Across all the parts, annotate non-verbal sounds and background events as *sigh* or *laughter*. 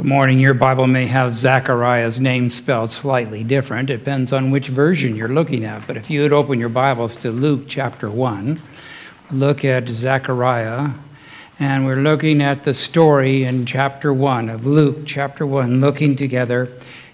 Good morning. Your Bible may have Zechariah's name spelled slightly different. It depends on which version you're looking at. But if you would open your Bibles to Luke chapter 1, look at Zechariah. And we're looking at the story in chapter 1 of Luke chapter 1, looking together.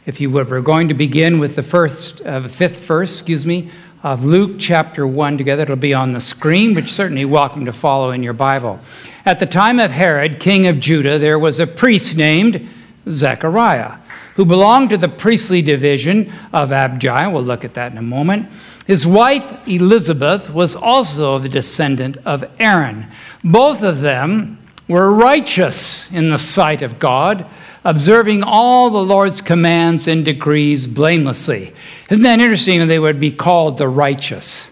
If you would, we're going to begin with the first, uh, the fifth verse, excuse me, of Luke chapter 1 together. It'll be on the screen, but certainly welcome to follow in your Bible. At the time of Herod, king of Judah, there was a priest named Zechariah, who belonged to the priestly division of Abijah. We'll look at that in a moment. His wife, Elizabeth, was also the descendant of Aaron. Both of them were righteous in the sight of God, observing all the Lord's commands and decrees blamelessly. Isn't that interesting that they would be called the righteous?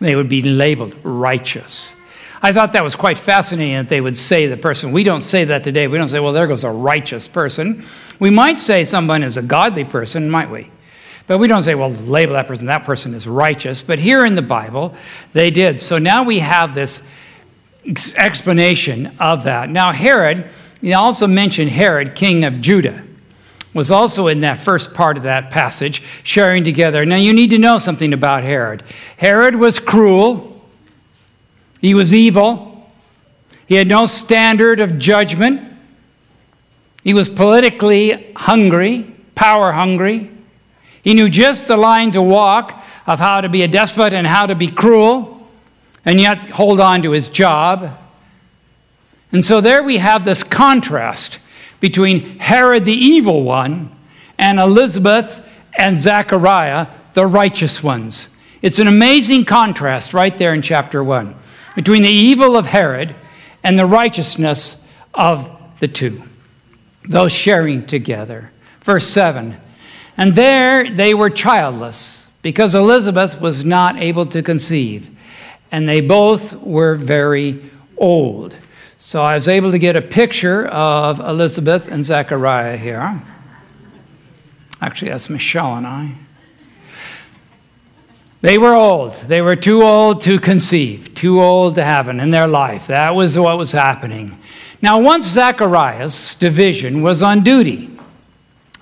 They would be labeled righteous. I thought that was quite fascinating that they would say the person. We don't say that today. We don't say, well, there goes a righteous person. We might say someone is a godly person, might we? But we don't say, well, label that person, that person is righteous. But here in the Bible, they did. So now we have this explanation of that. Now, Herod, he also mentioned Herod, king of Judah, was also in that first part of that passage, sharing together. Now, you need to know something about Herod. Herod was cruel. He was evil. He had no standard of judgment. He was politically hungry, power hungry. He knew just the line to walk of how to be a despot and how to be cruel, and yet hold on to his job. And so there we have this contrast between Herod the evil one and Elizabeth and Zechariah, the righteous ones. It's an amazing contrast right there in chapter 1 between the evil of Herod and the righteousness of the two, those sharing together. Verse 7 And there they were childless because Elizabeth was not able to conceive, and they both were very old. So I was able to get a picture of Elizabeth and Zechariah here. Actually, that's Michelle and I. They were old. They were too old to conceive, too old to have it in their life. That was what was happening. Now, once Zacharias' division was on duty,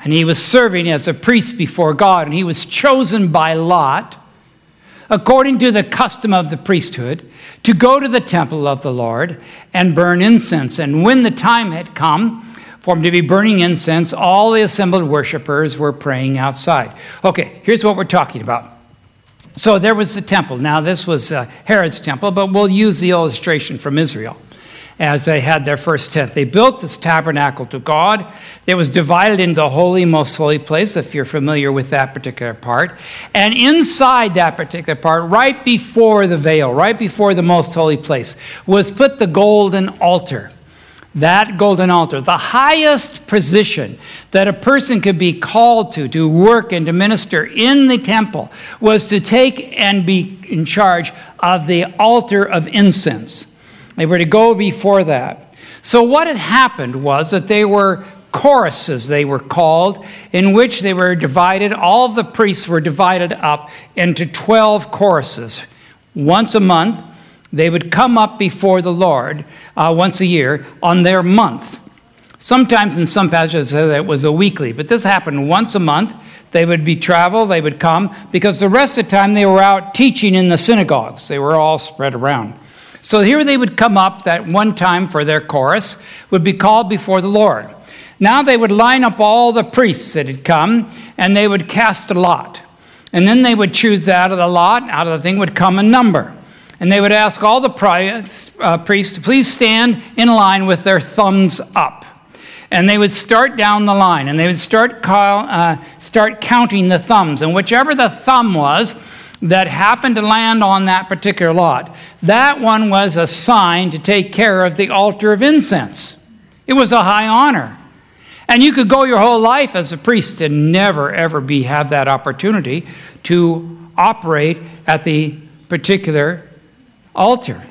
and he was serving as a priest before God, and he was chosen by Lot, according to the custom of the priesthood, to go to the temple of the Lord and burn incense. And when the time had come for him to be burning incense, all the assembled worshippers were praying outside. Okay, here's what we're talking about. So there was the temple. Now, this was uh, Herod's temple, but we'll use the illustration from Israel as they had their first tent. They built this tabernacle to God. It was divided into the holy, most holy place, if you're familiar with that particular part. And inside that particular part, right before the veil, right before the most holy place, was put the golden altar that golden altar, the highest position that a person could be called to, to work and to minister in the temple, was to take and be in charge of the altar of incense. They were to go before that. So, what had happened was that they were choruses, they were called, in which they were divided, all of the priests were divided up into 12 choruses. Once a month, they would come up before the Lord uh, once a year on their month. Sometimes in some passages it was a weekly, but this happened once a month. They would be travel, they would come, because the rest of the time they were out teaching in the synagogues. They were all spread around. So here they would come up that one time for their chorus, would be called before the Lord. Now they would line up all the priests that had come, and they would cast a lot. And then they would choose out of the lot, out of the thing would come a number and they would ask all the uh, priests to please stand in line with their thumbs up. And they would start down the line, and they would start, call, uh, start counting the thumbs. And whichever the thumb was that happened to land on that particular lot, that one was assigned to take care of the altar of incense. It was a high honor. And you could go your whole life as a priest and never, ever be, have that opportunity to operate at the particular altar.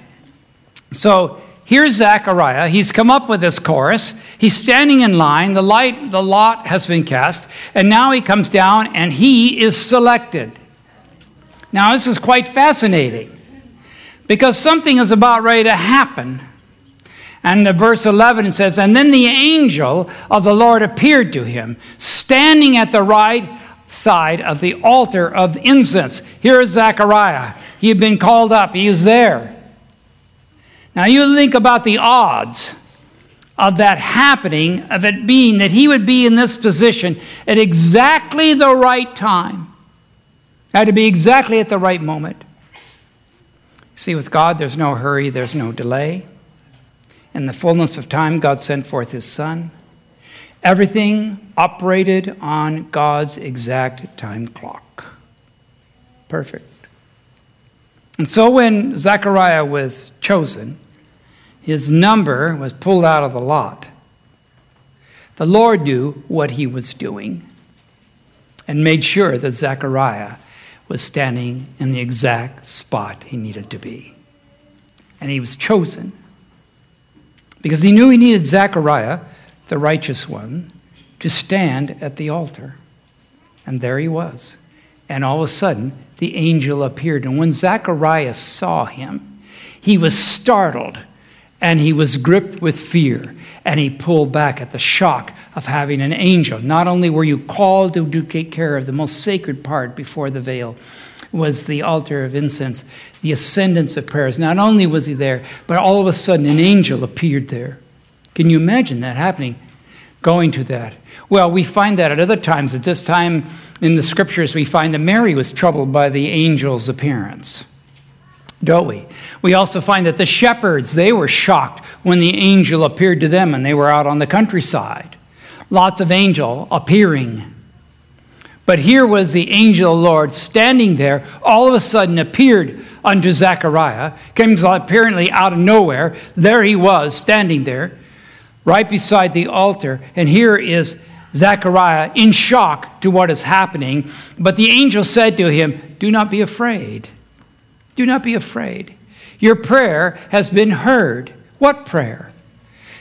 So here's Zechariah. He's come up with this chorus. He's standing in line. The light, the lot has been cast, and now he comes down and he is selected. Now this is quite fascinating because something is about ready to happen. And the verse 11 says, And then the angel of the Lord appeared to him, standing at the right side of the altar of incense. Here is Zechariah. He had been called up, he is there. Now you think about the odds of that happening, of it being that he would be in this position at exactly the right time. Had to be exactly at the right moment. See, with God, there's no hurry, there's no delay. In the fullness of time, God sent forth his Son. Everything operated on God's exact time clock. Perfect. And so when Zechariah was chosen, his number was pulled out of the lot. The Lord knew what he was doing and made sure that Zechariah was standing in the exact spot he needed to be. And he was chosen because he knew he needed Zechariah, the righteous one, to stand at the altar. And there he was. And all of a sudden, the angel appeared. And when Zacharias saw him, he was startled and he was gripped with fear and he pulled back at the shock of having an angel. Not only were you called to take care of the most sacred part before the veil, was the altar of incense, the ascendance of prayers. Not only was he there, but all of a sudden an angel appeared there. Can you imagine that happening? Going to that. Well, we find that at other times. At this time in the scriptures, we find that Mary was troubled by the angel's appearance don't we? We also find that the shepherds, they were shocked when the angel appeared to them and they were out on the countryside. Lots of angel appearing. But here was the angel Lord standing there, all of a sudden appeared unto Zechariah, came apparently out of nowhere. There he was, standing there, right beside the altar. And here is Zechariah in shock to what is happening. But the angel said to him, Do not be afraid. Do not be afraid. Your prayer has been heard. What prayer?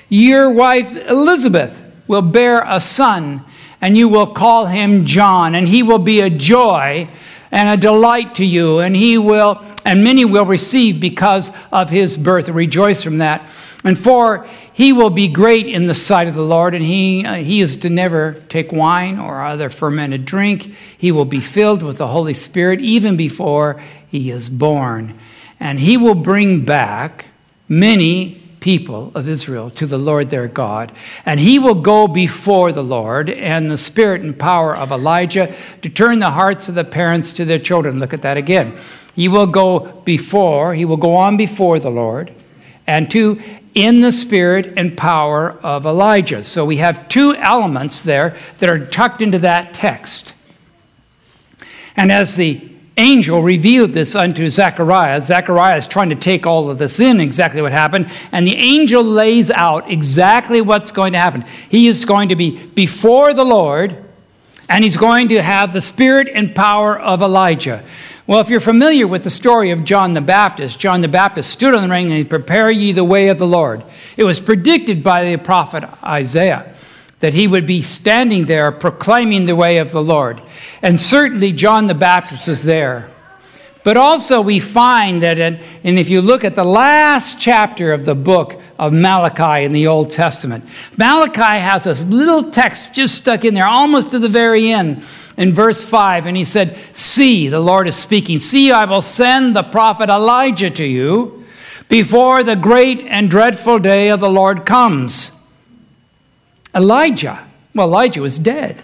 Your wife Elizabeth will bear a son, and you will call him John, and he will be a joy and a delight to you, and he will, and many will receive because of his birth. Rejoice from that. And for he will be great in the sight of the Lord, and he, uh, he is to never take wine or other fermented drink. He will be filled with the Holy Spirit even before he is born. And he will bring back many people of Israel to the Lord their God. And he will go before the Lord and the spirit and power of Elijah to turn the hearts of the parents to their children. Look at that again. He will go before, he will go on before the Lord, and to in the spirit and power of Elijah. So we have two elements there that are tucked into that text. And as the angel revealed this unto Zechariah. Zechariah is trying to take all of this in, exactly what happened. And the angel lays out exactly what's going to happen. He is going to be before the Lord, and he's going to have the spirit and power of Elijah. Well, if you're familiar with the story of John the Baptist, John the Baptist stood on the ring and he prepare ye the way of the Lord. It was predicted by the prophet Isaiah that he would be standing there proclaiming the way of the Lord. And certainly John the Baptist was there. But also, we find that, and if you look at the last chapter of the book of Malachi in the Old Testament, Malachi has this little text just stuck in there almost to the very end in verse 5. And he said, See, the Lord is speaking, see, I will send the prophet Elijah to you before the great and dreadful day of the Lord comes. Elijah. Well, Elijah was dead.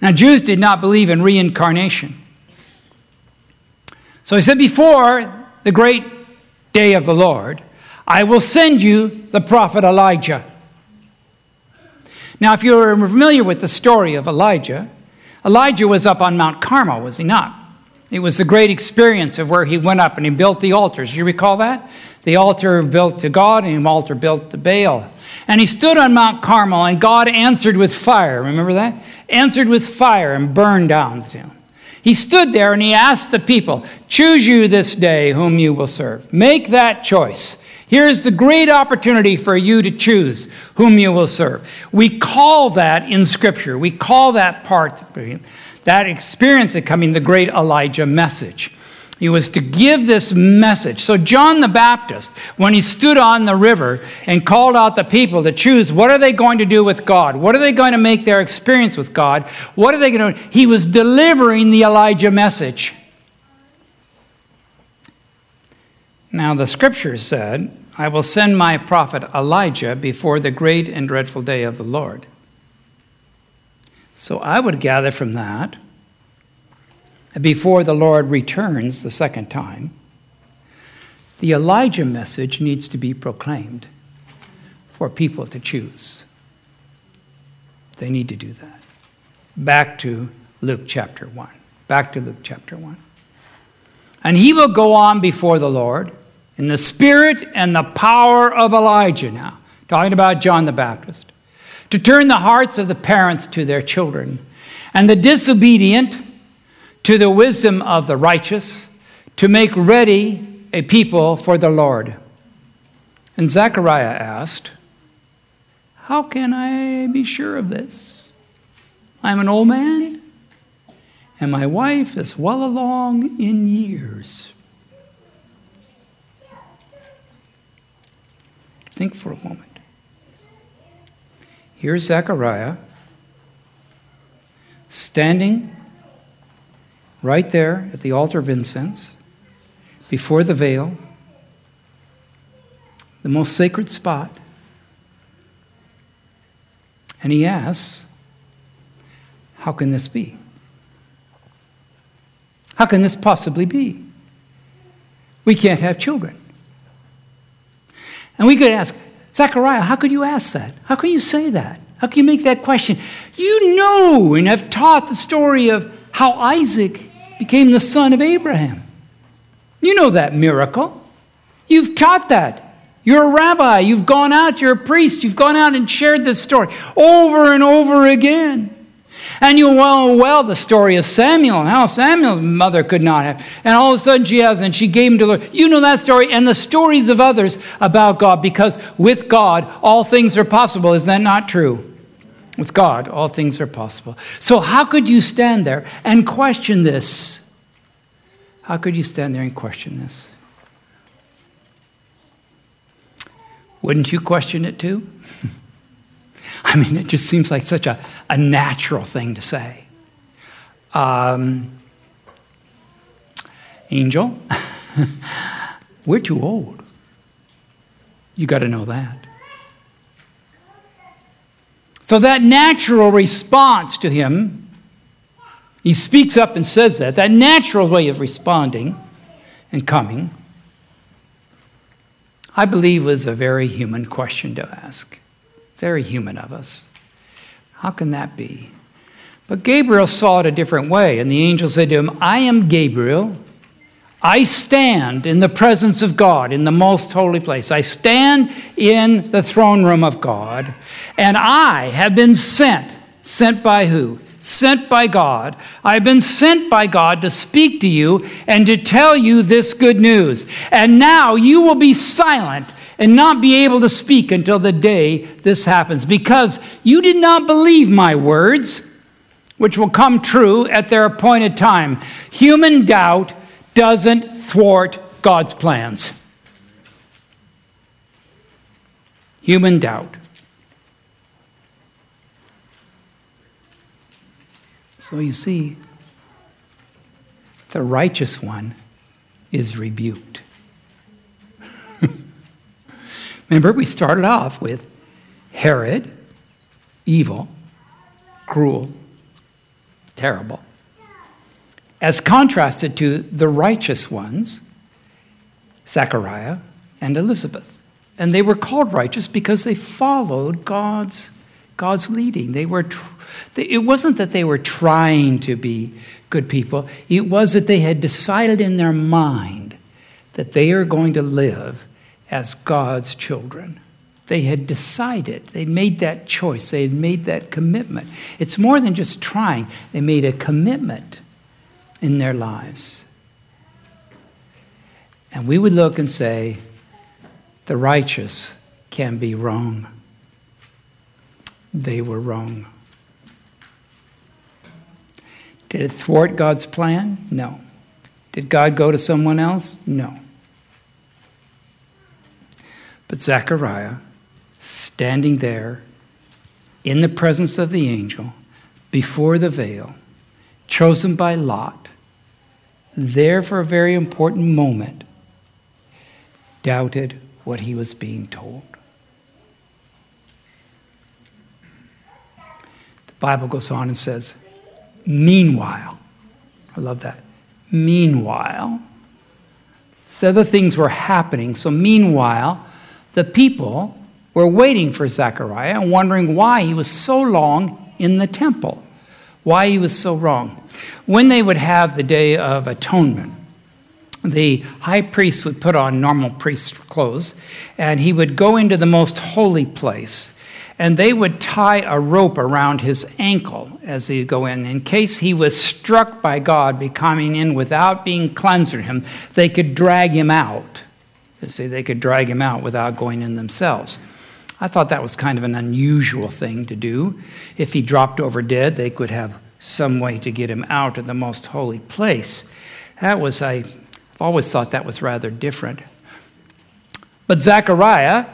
Now, Jews did not believe in reincarnation. So he said, Before the great day of the Lord, I will send you the prophet Elijah. Now, if you're familiar with the story of Elijah, Elijah was up on Mount Carmel, was he not? It was the great experience of where he went up and he built the altars. You recall that? The altar built to God and the altar built to Baal. And he stood on Mount Carmel, and God answered with fire. Remember that? Answered with fire and burned down the town. He stood there and he asked the people, Choose you this day whom you will serve. Make that choice. Here's the great opportunity for you to choose whom you will serve. We call that in Scripture, we call that part, that experience of coming the great Elijah message. He was to give this message. So, John the Baptist, when he stood on the river and called out the people to choose what are they going to do with God? What are they going to make their experience with God? What are they going to do? He was delivering the Elijah message. Now, the scripture said, I will send my prophet Elijah before the great and dreadful day of the Lord. So, I would gather from that before the Lord returns the second time, the Elijah message needs to be proclaimed for people to choose. They need to do that. Back to Luke chapter 1. Back to Luke chapter 1. And he will go on before the Lord in the spirit and the power of Elijah now, talking about John the Baptist, to turn the hearts of the parents to their children and the disobedient to the wisdom of the righteous, to make ready a people for the Lord. And Zechariah asked, How can I be sure of this? I'm an old man, and my wife is well along in years. Think for a moment. Here's Zechariah standing right there at the altar of incense, before the veil, the most sacred spot. And he asks, How can this be? How can this possibly be? We can't have children. And we could ask, Zechariah, how could you ask that? How can you say that? How can you make that question? You know and have taught the story of how Isaac became the son of Abraham. You know that miracle. You've taught that. You're a rabbi. You've gone out. You're a priest. You've gone out and shared this story over and over again. And you well, well the story of Samuel and how Samuel's mother could not have. And all of a sudden she has, and she gave him to the Lord. You know that story and the stories of others about God because with God, all things are possible. Is that not true? With God, all things are possible. So, how could you stand there and question this? How could you stand there and question this? Wouldn't you question it too? *laughs* I mean, it just seems like such a, a natural thing to say. Um, Angel, *laughs* we're too old. You got to know that. So, that natural response to him, he speaks up and says that, that natural way of responding and coming, I believe was a very human question to ask. Very human of us. How can that be? But Gabriel saw it a different way, and the angel said to him, I am Gabriel. I stand in the presence of God in the most holy place. I stand in the throne room of God, and I have been sent. Sent by who? Sent by God. I've been sent by God to speak to you and to tell you this good news. And now you will be silent and not be able to speak until the day this happens, because you did not believe my words, which will come true at their appointed time. Human doubt doesn't thwart God's plans. Human doubt. So you see, the righteous one is rebuked. *laughs* Remember, we started off with Herod, evil, cruel, terrible as contrasted to the righteous ones, Zechariah and Elizabeth. And they were called righteous because they followed God's, God's leading. They were tr- it wasn't that they were trying to be good people, it was that they had decided in their mind that they are going to live as God's children. They had decided, they made that choice, they had made that commitment. It's more than just trying, they made a commitment in their lives. And we would look and say, the righteous can be wrong. They were wrong. Did it thwart God's plan? No. Did God go to someone else? No. But Zechariah, standing there in the presence of the angel, before the veil, chosen by Lot, there for a very important moment, doubted what he was being told. The Bible goes on and says, Meanwhile, I love that. Meanwhile, so other things were happening. So, meanwhile, the people were waiting for Zechariah and wondering why he was so long in the temple, why he was so wrong. When they would have the Day of Atonement, the high priest would put on normal priest clothes and he would go into the most holy place and they would tie a rope around his ankle as he go in. In case he was struck by God be coming in without being cleansed him, they could drag him out. You see, they could drag him out without going in themselves. I thought that was kind of an unusual thing to do. If he dropped over dead, they could have some way to get him out of the most holy place. That was, I've always thought that was rather different. But Zechariah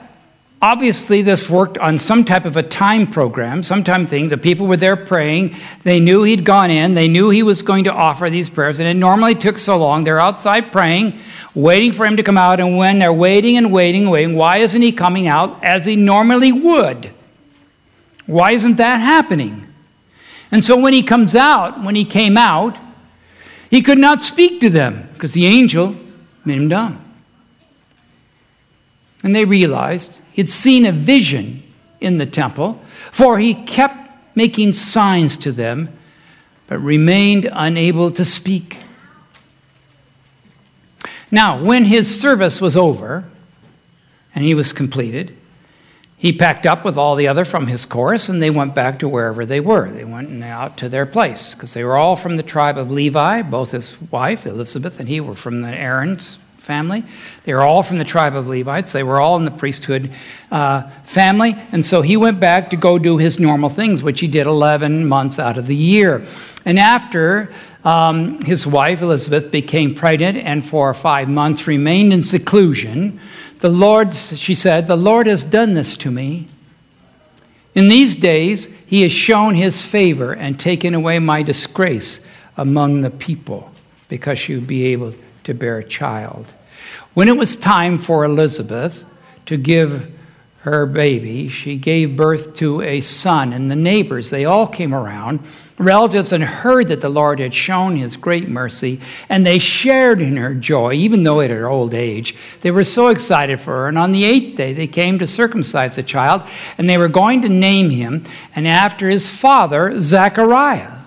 Obviously, this worked on some type of a time program, some time thing. The people were there praying. They knew he'd gone in. They knew he was going to offer these prayers. And it normally took so long. They're outside praying, waiting for him to come out. And when they're waiting and waiting and waiting, why isn't he coming out as he normally would? Why isn't that happening? And so when he comes out, when he came out, he could not speak to them because the angel made him dumb. And they realized he'd seen a vision in the temple, for he kept making signs to them, but remained unable to speak. Now, when his service was over and he was completed, he packed up with all the other from his chorus and they went back to wherever they were. They went out to their place because they were all from the tribe of Levi. Both his wife, Elizabeth, and he were from the Aaron's family. They were all from the tribe of Levites. They were all in the priesthood uh, family. And so he went back to go do his normal things, which he did 11 months out of the year. And after um, his wife, Elizabeth, became pregnant and for five months remained in seclusion, the Lord, she said, the Lord has done this to me. In these days, he has shown his favor and taken away my disgrace among the people because she would be able to bear a child. When it was time for Elizabeth to give her baby, she gave birth to a son, and the neighbors, they all came around, relatives, and heard that the Lord had shown his great mercy, and they shared in her joy, even though at her old age. They were so excited for her, and on the eighth day they came to circumcise the child, and they were going to name him, and after his father, Zechariah.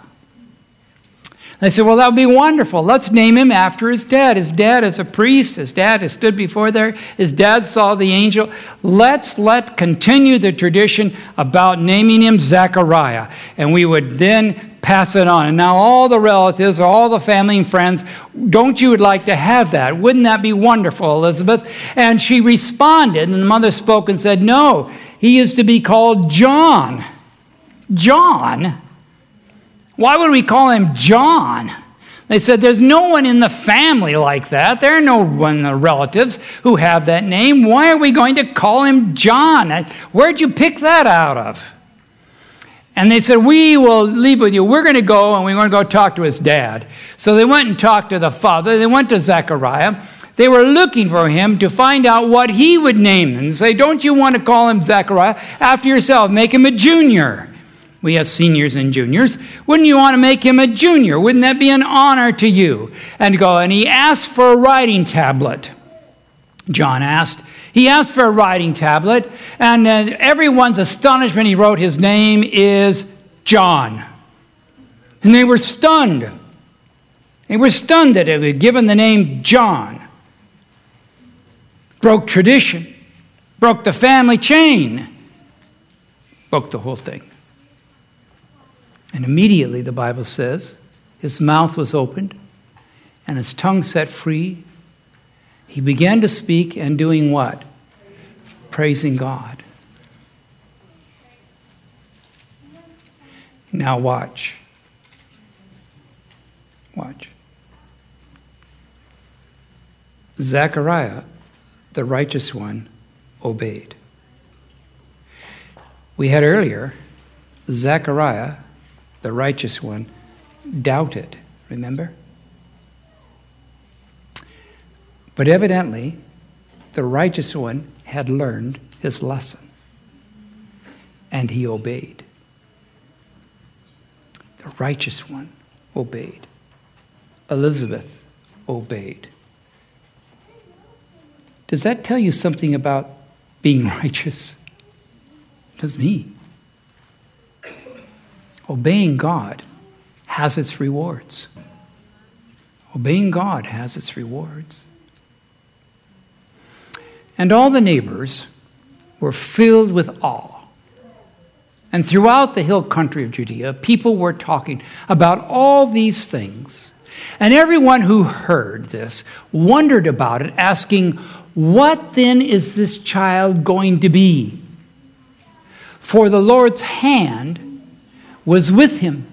They said, Well, that would be wonderful. Let's name him after his dad. His dad is a priest. His dad has stood before there. His dad saw the angel. Let's let continue the tradition about naming him Zechariah. And we would then pass it on. And now all the relatives, all the family and friends, don't you would like to have that? Wouldn't that be wonderful, Elizabeth? And she responded, and the mother spoke and said, No, he is to be called John. John? Why would we call him John? They said, There's no one in the family like that. There are no one the relatives who have that name. Why are we going to call him John? Where'd you pick that out of? And they said, We will leave with you. We're going to go and we're going to go talk to his dad. So they went and talked to the father. They went to Zechariah. They were looking for him to find out what he would name them. They say, Don't you want to call him Zechariah after yourself? Make him a junior. We have seniors and juniors. Wouldn't you want to make him a junior? Wouldn't that be an honor to you? And go, and he asked for a writing tablet. John asked. He asked for a writing tablet, and uh, everyone's astonishment, he wrote, His name is John. And they were stunned. They were stunned that it had given the name John. Broke tradition, broke the family chain, broke the whole thing. And immediately, the Bible says, his mouth was opened and his tongue set free. He began to speak and doing what? Praising God. Now, watch. Watch. Zechariah, the righteous one, obeyed. We had earlier, Zechariah, the righteous one, doubted. Remember? But evidently, the righteous one had learned his lesson and he obeyed. The righteous one obeyed. Elizabeth obeyed. Does that tell you something about being *laughs* righteous? It does me. Obeying God has its rewards. Obeying God has its rewards. And all the neighbors were filled with awe. And throughout the hill country of Judea, people were talking about all these things. And everyone who heard this wondered about it, asking, What then is this child going to be? For the Lord's hand was with him.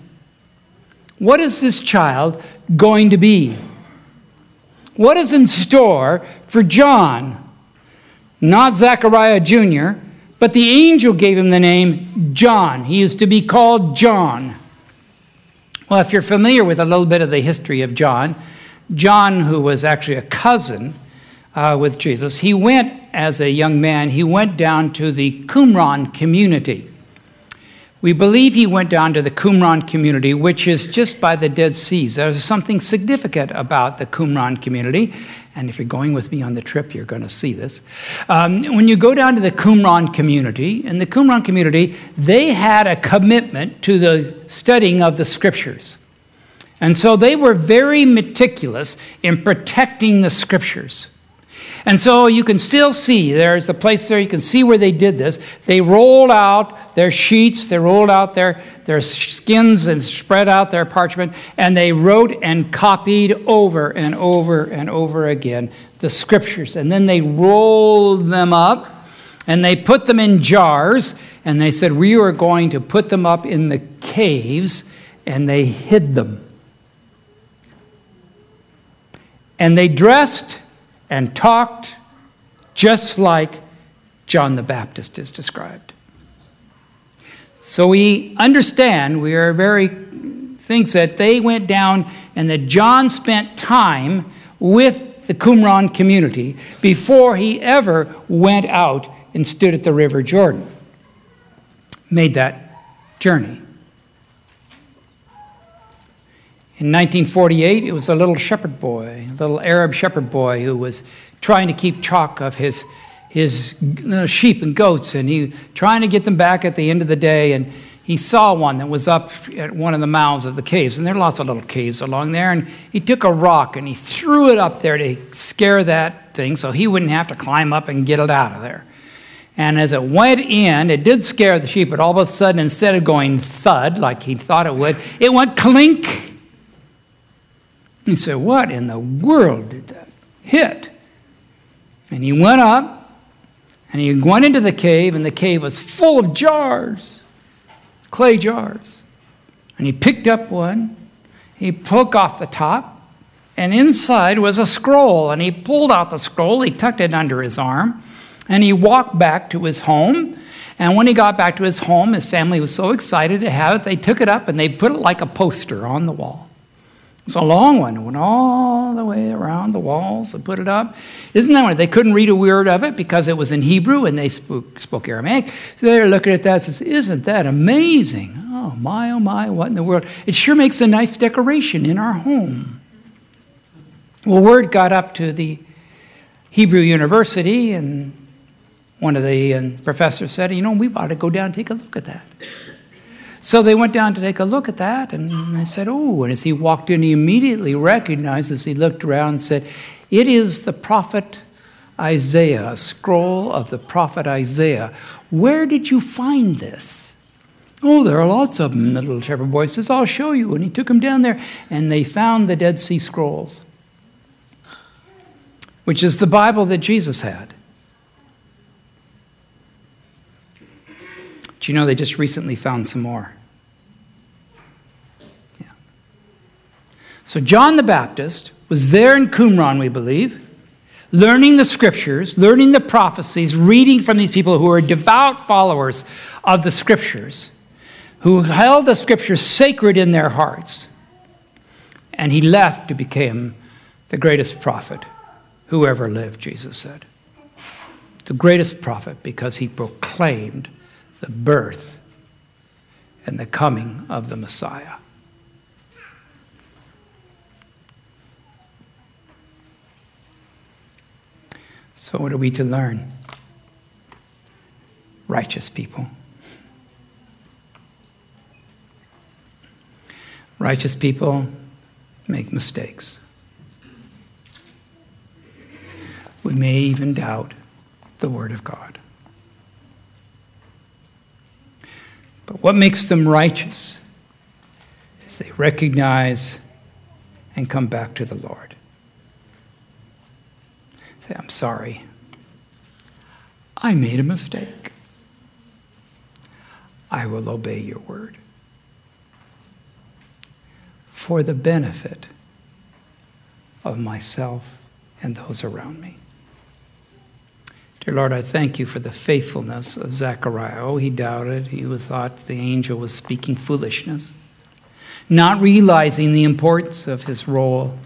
What is this child going to be? What is in store for John? not Zechariah Jr., but the angel gave him the name John. He is to be called John. Well, if you're familiar with a little bit of the history of John, John, who was actually a cousin uh, with Jesus, he went as a young man, he went down to the Qumran community. We believe he went down to the Qumran community, which is just by the Dead Seas. There's something significant about the Qumran community, and if you're going with me on the trip, you're going to see this. Um, when you go down to the Qumran community, in the Qumran community, they had a commitment to the studying of the scriptures. And so they were very meticulous in protecting the scriptures. And so you can still see, there's a place there, you can see where they did this. They rolled out their sheets, they rolled out their, their skins and spread out their parchment, and they wrote and copied over and over and over again the scriptures. And then they rolled them up and they put them in jars, and they said, We are going to put them up in the caves, and they hid them. And they dressed and talked just like John the Baptist is described. So we understand, we are very, thinks that they went down and that John spent time with the Qumran community before he ever went out and stood at the River Jordan, made that journey. In 1948, it was a little shepherd boy, a little Arab shepherd boy who was trying to keep track of his, his uh, sheep and goats, and he trying to get them back at the end of the day. And he saw one that was up at one of the mouths of the caves, and there are lots of little caves along there. And he took a rock and he threw it up there to scare that thing so he wouldn't have to climb up and get it out of there. And as it went in, it did scare the sheep, but all of a sudden, instead of going thud like he thought it would, it went clink he said, What in the world did that hit? And he went up and he went into the cave, and the cave was full of jars, clay jars. And he picked up one, he took off the top, and inside was a scroll. And he pulled out the scroll, he tucked it under his arm, and he walked back to his home. And when he got back to his home, his family was so excited to have it, they took it up and they put it like a poster on the wall. It's a long one. It went all the way around the walls and put it up. Isn't that one? They couldn't read a word of it because it was in Hebrew and they spoke, spoke Aramaic. So they're looking at that and says, Isn't that amazing? Oh, my, oh, my, what in the world? It sure makes a nice decoration in our home. Well, word got up to the Hebrew University, and one of the uh, professors said, You know, we ought to go down and take a look at that. So they went down to take a look at that, and they said, Oh, and as he walked in, he immediately recognized, as he looked around, and said, It is the prophet Isaiah, a scroll of the prophet Isaiah. Where did you find this? Oh, there are lots of them. The little shepherd boy says, I'll show you. And he took them down there, and they found the Dead Sea Scrolls, which is the Bible that Jesus had. Do you know they just recently found some more? Yeah. So John the Baptist was there in Qumran, we believe, learning the scriptures, learning the prophecies, reading from these people who were devout followers of the scriptures, who held the scriptures sacred in their hearts. And he left to become the greatest prophet who ever lived, Jesus said. The greatest prophet because he proclaimed the birth and the coming of the Messiah. So, what are we to learn? Righteous people. Righteous people make mistakes. We may even doubt the Word of God. But what makes them righteous is they recognize and come back to the Lord. Say, I'm sorry. I made a mistake. I will obey your word for the benefit of myself and those around me. Dear Lord, I thank you for the faithfulness of Zechariah. Oh, he doubted. He thought the angel was speaking foolishness, not realizing the importance of his role.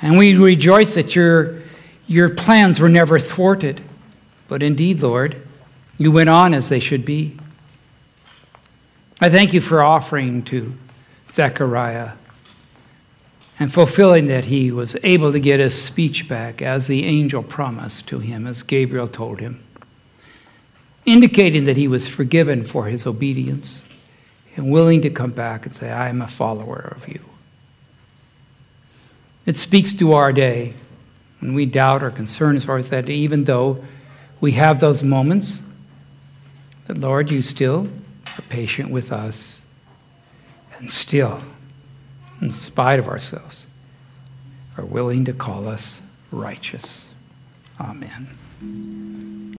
And we rejoice that your, your plans were never thwarted. But indeed, Lord, you went on as they should be. I thank you for offering to Zechariah and fulfilling that he was able to get his speech back as the angel promised to him, as Gabriel told him, indicating that he was forgiven for his obedience and willing to come back and say, I am a follower of you. It speaks to our day when we doubt or concern as far as that, even though we have those moments, that Lord, you still are patient with us and still in spite of ourselves, are willing to call us righteous. Amen.